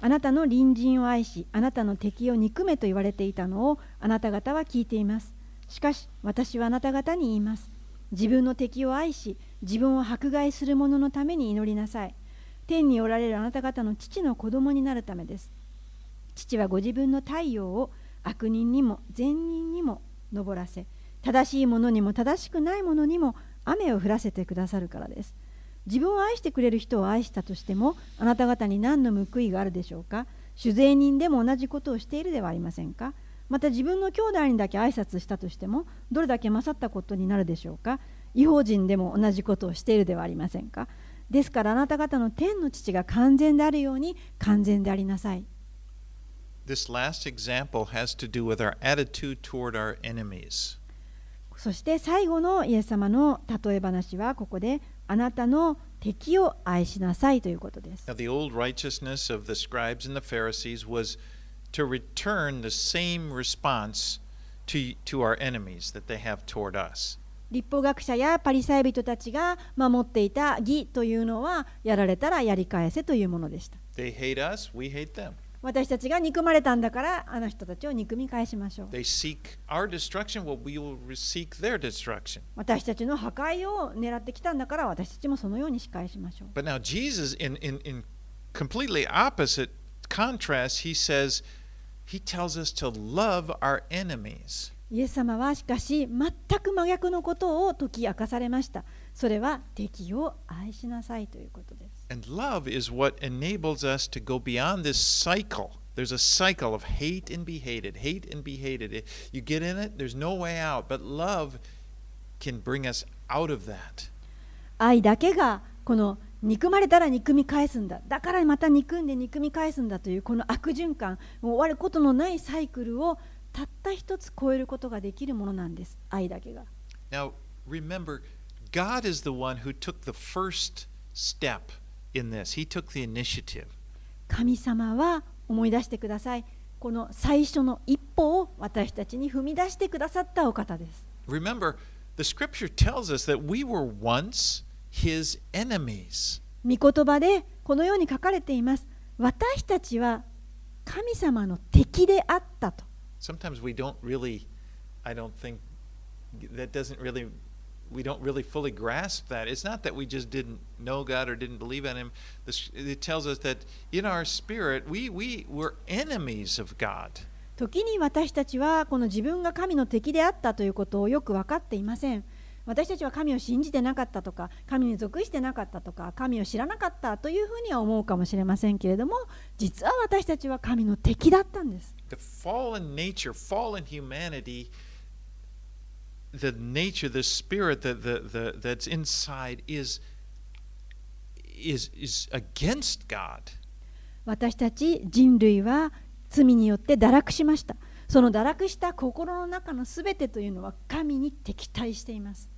あなたの隣人を愛しあなたの敵を憎めと言われていたのをあなた方は聞いています。しかし私はあなた方に言います。自分の敵を愛し自分を迫害する者のために祈りなさい。天におられるあなた方の父の子供になるためです。父はご自分の太陽を悪人にも善人にも昇らせ正しい者にも正しくない者にも雨を降らせてくださるからです。自分を愛してくれる人を愛したとしてもあなた方に何の報いがあるでしょうか？酒税人でも同じことをしているではありませんか？また自分の兄弟にだけ挨拶したとしてもどれだけ勝ったことになるでしょうか？違法人でも同じことをしているではありませんかですからあなた方の天の父が完全であるように完全でありなさい This last example has to do with our attitude toward our enemies. そして最後のイエス様の例え話はここであなたの敵を愛しなさいということです Now, the old righteousness of the scribes and the Pharisees was to return the same response to, to our enemies that they have toward us. 立法学者やパリサイ人たちが守っていた義というのはやられたらやり返せというものでした They hate us, we hate them. 私たちが憎まれたんだからあの人たちを憎み返しましょう They seek our destruction, well, we will seek their destruction. 私たちの破壊を狙ってきたんだから私たちもそのように仕返しましょう But now, Jesus, in, in, in completely opposite contrast, he says, he tells us to love our enemies. イエス様はしかし全く真逆のことを解き明かされましたそれは敵を愛しなさいということです And love is what enables us to go beyond this cycle. There's a cycle of hate and be hated, hate and be hated. You get in it, there's no way out. But love can bring us out of that. 愛だけがこの憎まれたら憎み返すんだだからまた憎んで憎み返すんだというこの悪循環もう終わることのないサイクルをたった一つ超えることができるものなんです愛だけが Now, remember, God is the one who took the first step in this, He took the initiative. 神様は思い出してくださいこの最初の一歩を私たちに踏み出してくださったお方です Remember, the scripture tells us that we were once His enemies. 御言葉でこのように書かれています私たちは神様の敵であったと sometimes we don't really i don't think that doesn't really we don't really fully grasp that it's not that we just didn't know god or didn't believe in him this, it tells us that in our spirit we we were enemies of god 時に私たちはこの自分が神の敵であったということをよく分かっていません 私たちは神を信じてなかったとか神に属してなかったとか神を知らなかったというふうには思うかもしれませんけれども実は私たちは神の敵だったんです。The fallen nature fallen humanity the nature the spirit the, the, the that's inside is is is against god. 私たち人類は罪によって堕落しましたその堕落した心の中のすべてというのは神に敵対しています。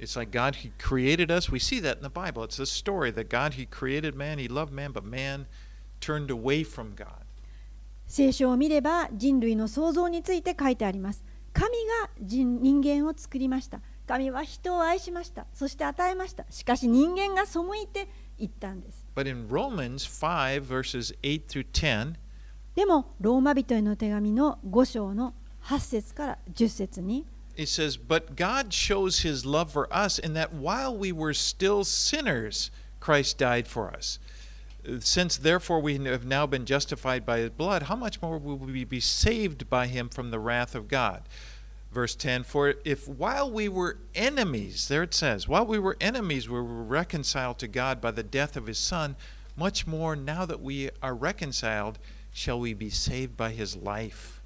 聖書を見れば人類の創造について書いてあります。神が人,人間を作りました。神は人を愛しました。そして与えました。しかし人間が背いていったんです。でも、ローマ人への手紙の五章の8節から10節に it says, But God shows His love for us in that while we were still sinners, Christ died for us. Since therefore we have now been justified by His blood, how much more will we be saved by Him from the wrath of God? Verse 10 For if while we were enemies, there it says, while we were enemies, we were reconciled to God by the death of His Son, much more now that we are reconciled, shall we be saved by his life.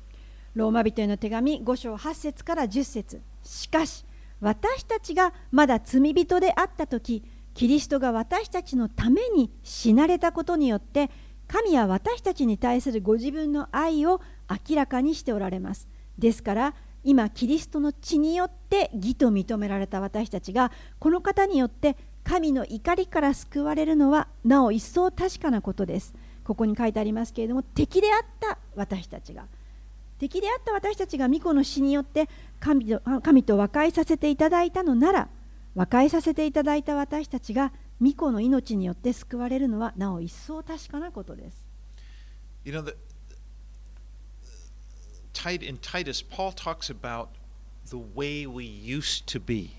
ローマ人への手紙5章8節から10節。しかし私たちがまだ罪人であった時キリストが私たちのために死なれたことによって神は私たちに対するご自分の愛を明らかにしておられます。ですから今キリストの血によって義と認められた私たちがこの方によって神の怒りから救われるのはなお一層確かなことです。ここに書いてありますけれども敵であった私たちが敵であった私たちが御子の死によって神と神と和解させていただいたのなら和解させていただいた私たちが御子の命によって救われるのはなお一層確かなことです。You know, the, in Titus, Paul talks about the way we used to be.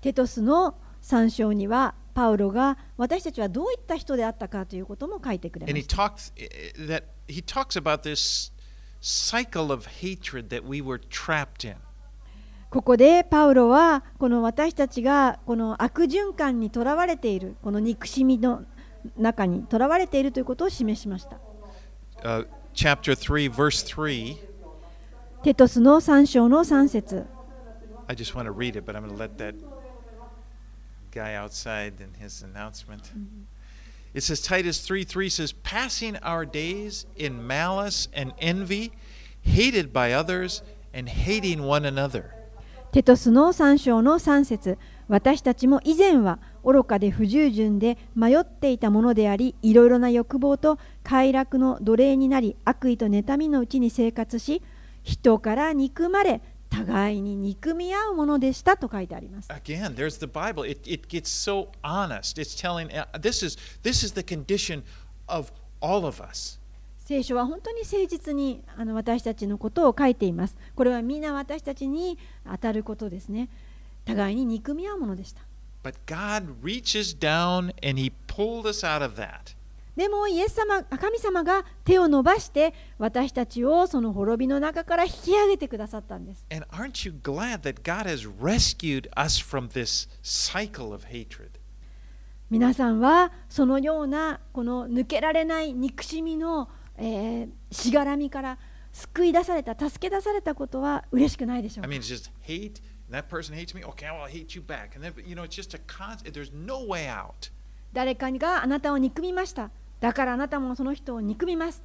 テトスの3章にはパウロが私たちはどういった人であったかということも書いてくれました。talks eh, that he talks about this cycle of hatred that we were trapped in. ここでパウロはこの私たちがこの悪循環にとらわれているこの憎しみの中にとらわれているということを示しました。Uh, chapter 3, verse 3. テトスの3章の3節 I just want to read it, but I'm going to let that guy outside in his announcement. It says Titus 3 3 says, Passing our days in malice and envy, hated by others, and hating one another. テトスの3章の3節私たちも以前は愚かで不従順で迷っていたものでありいろいろな欲望と快楽の奴隷になり悪意と妬みのうちに生活し人から憎まれ互いに憎み合うものでしたと書いてあります。Again, there's the Bible. It, it gets so honest. It's telling uh, this is this is the condition of all of us. 聖書は本当に誠実にあの私たちのことを書いています。これはみんな私たちに当たることですね。互いに憎み合うものでした。But God reaches down and He pulled us out of that. でもイエス様神様が手を伸ばして私たちをその滅びの中から引き上げてくださったんです。皆さんはそのようなこの抜けられない憎しみの、しがらみから救い出された、助け出されたことは嬉しくないでしょうか？誰かがあなたを憎みました。だからあなたもその人を憎みます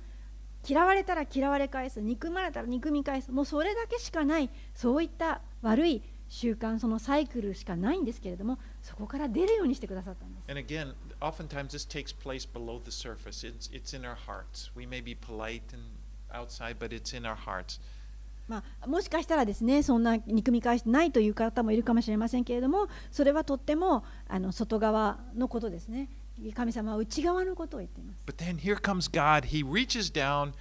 嫌われたら嫌われ返す憎まれたら憎み返すもうそれだけしかないそういった悪い習慣そのサイクルしかないんですけれどもそこから出るようにしてくださったんです And again, oftentimes this takes place below the surface. It's, it's in our hearts. We may be polite and outside, but it's in our hearts. まあ、もしかしたらですねそんな憎み返してないという方もいるかもしれませんけれどもそれはとってもあの外側のことですね神様は内側のことを言っています But then here comes God. He reaches down,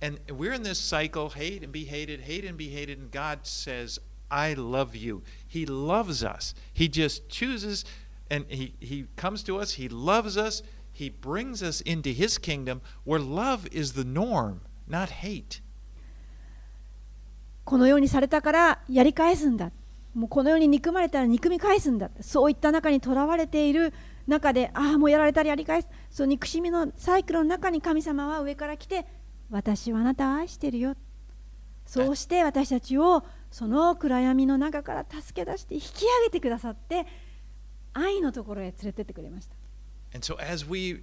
and we're in this cycle hate and be hated, hate and be hated. And God says, I love you. He loves us. He just chooses, and He, he comes to us. He loves us. He brings us into His kingdom where love is the norm, not hate. このようにされたからやり返すんだもうこのように憎まれたら憎み返すんだそういった中にとらわれている中でああもうやられたらやり返すその憎しみのサイクルの中に神様は上から来て私はあなたを愛してるよそうして私たちをその暗闇の中から助け出して引き上げてくださって愛のところへ連れてってくれました And so as we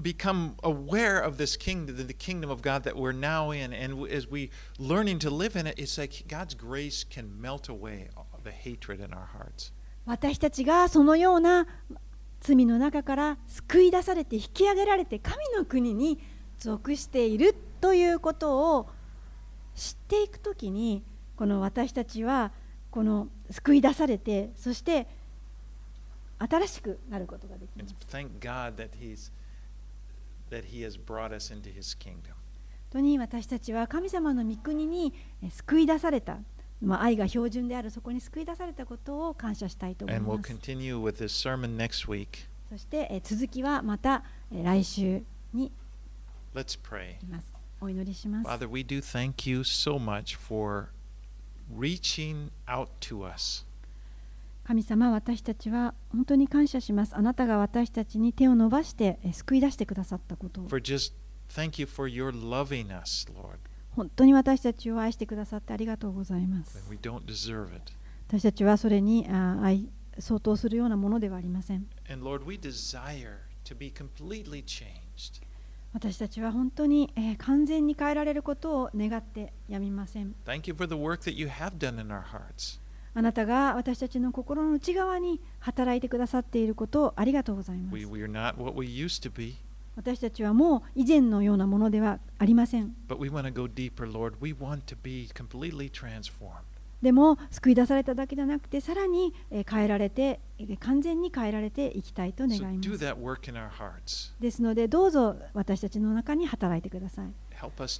become aware of this kingdom, the kingdom of God that we're now in, and as we learning to live in it, it's like God's grace can melt away the hatred in our hearts. 私たちがそのような罪の中から救い出されて引き上げられて神の国に属しているということを知っていくときにこの私たちはこの救い出されてそして新しくなることができます。thank God that He's that He has brought us into His kingdom. 本当に私たちは神様の御国にえ救い出された、まあ、愛が標準であるそこに救い出されたことを感謝したいと思い we'll ます。week. そしてえ続きはまたえ来週に。お祈りします。Father, we do thank you so much for reaching out to us. 神様、私たちは本当に感謝します。あなたが私たちに手を伸ばしてえ救い出してくださったことを。For just thank you for your loving us, Lord, 本当に私たちを愛してくださってありがとうございます。when we don't deserve it. 私たちはそれに相当するようなものではありません。私たちは本当に、えー完全に変えられることを願ってやみません。Thank you for the work that you have done in our hearts. あなたが私たちの心の内側に働いてくださっていることをありがとうございます We,。we 私たちはもう以前のようなものではありません。でも救い出されただけじゃなくて、さらに変えられて、完全に変えられていきたいと願います。ですので、どうぞ私たちの中に働いてください。Help us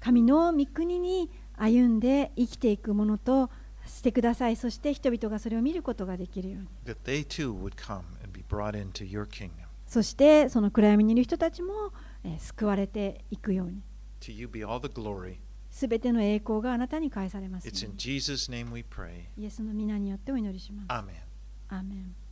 神の御国に歩んで生きていくものとしてください。そして人々がそれを見ることができるように。そしてその暗闇にいる人たちも、えー、救われていくように。すべての栄光があなたに返されます、ね。イエスの皆によってお祈りします。アーメン。アーメン。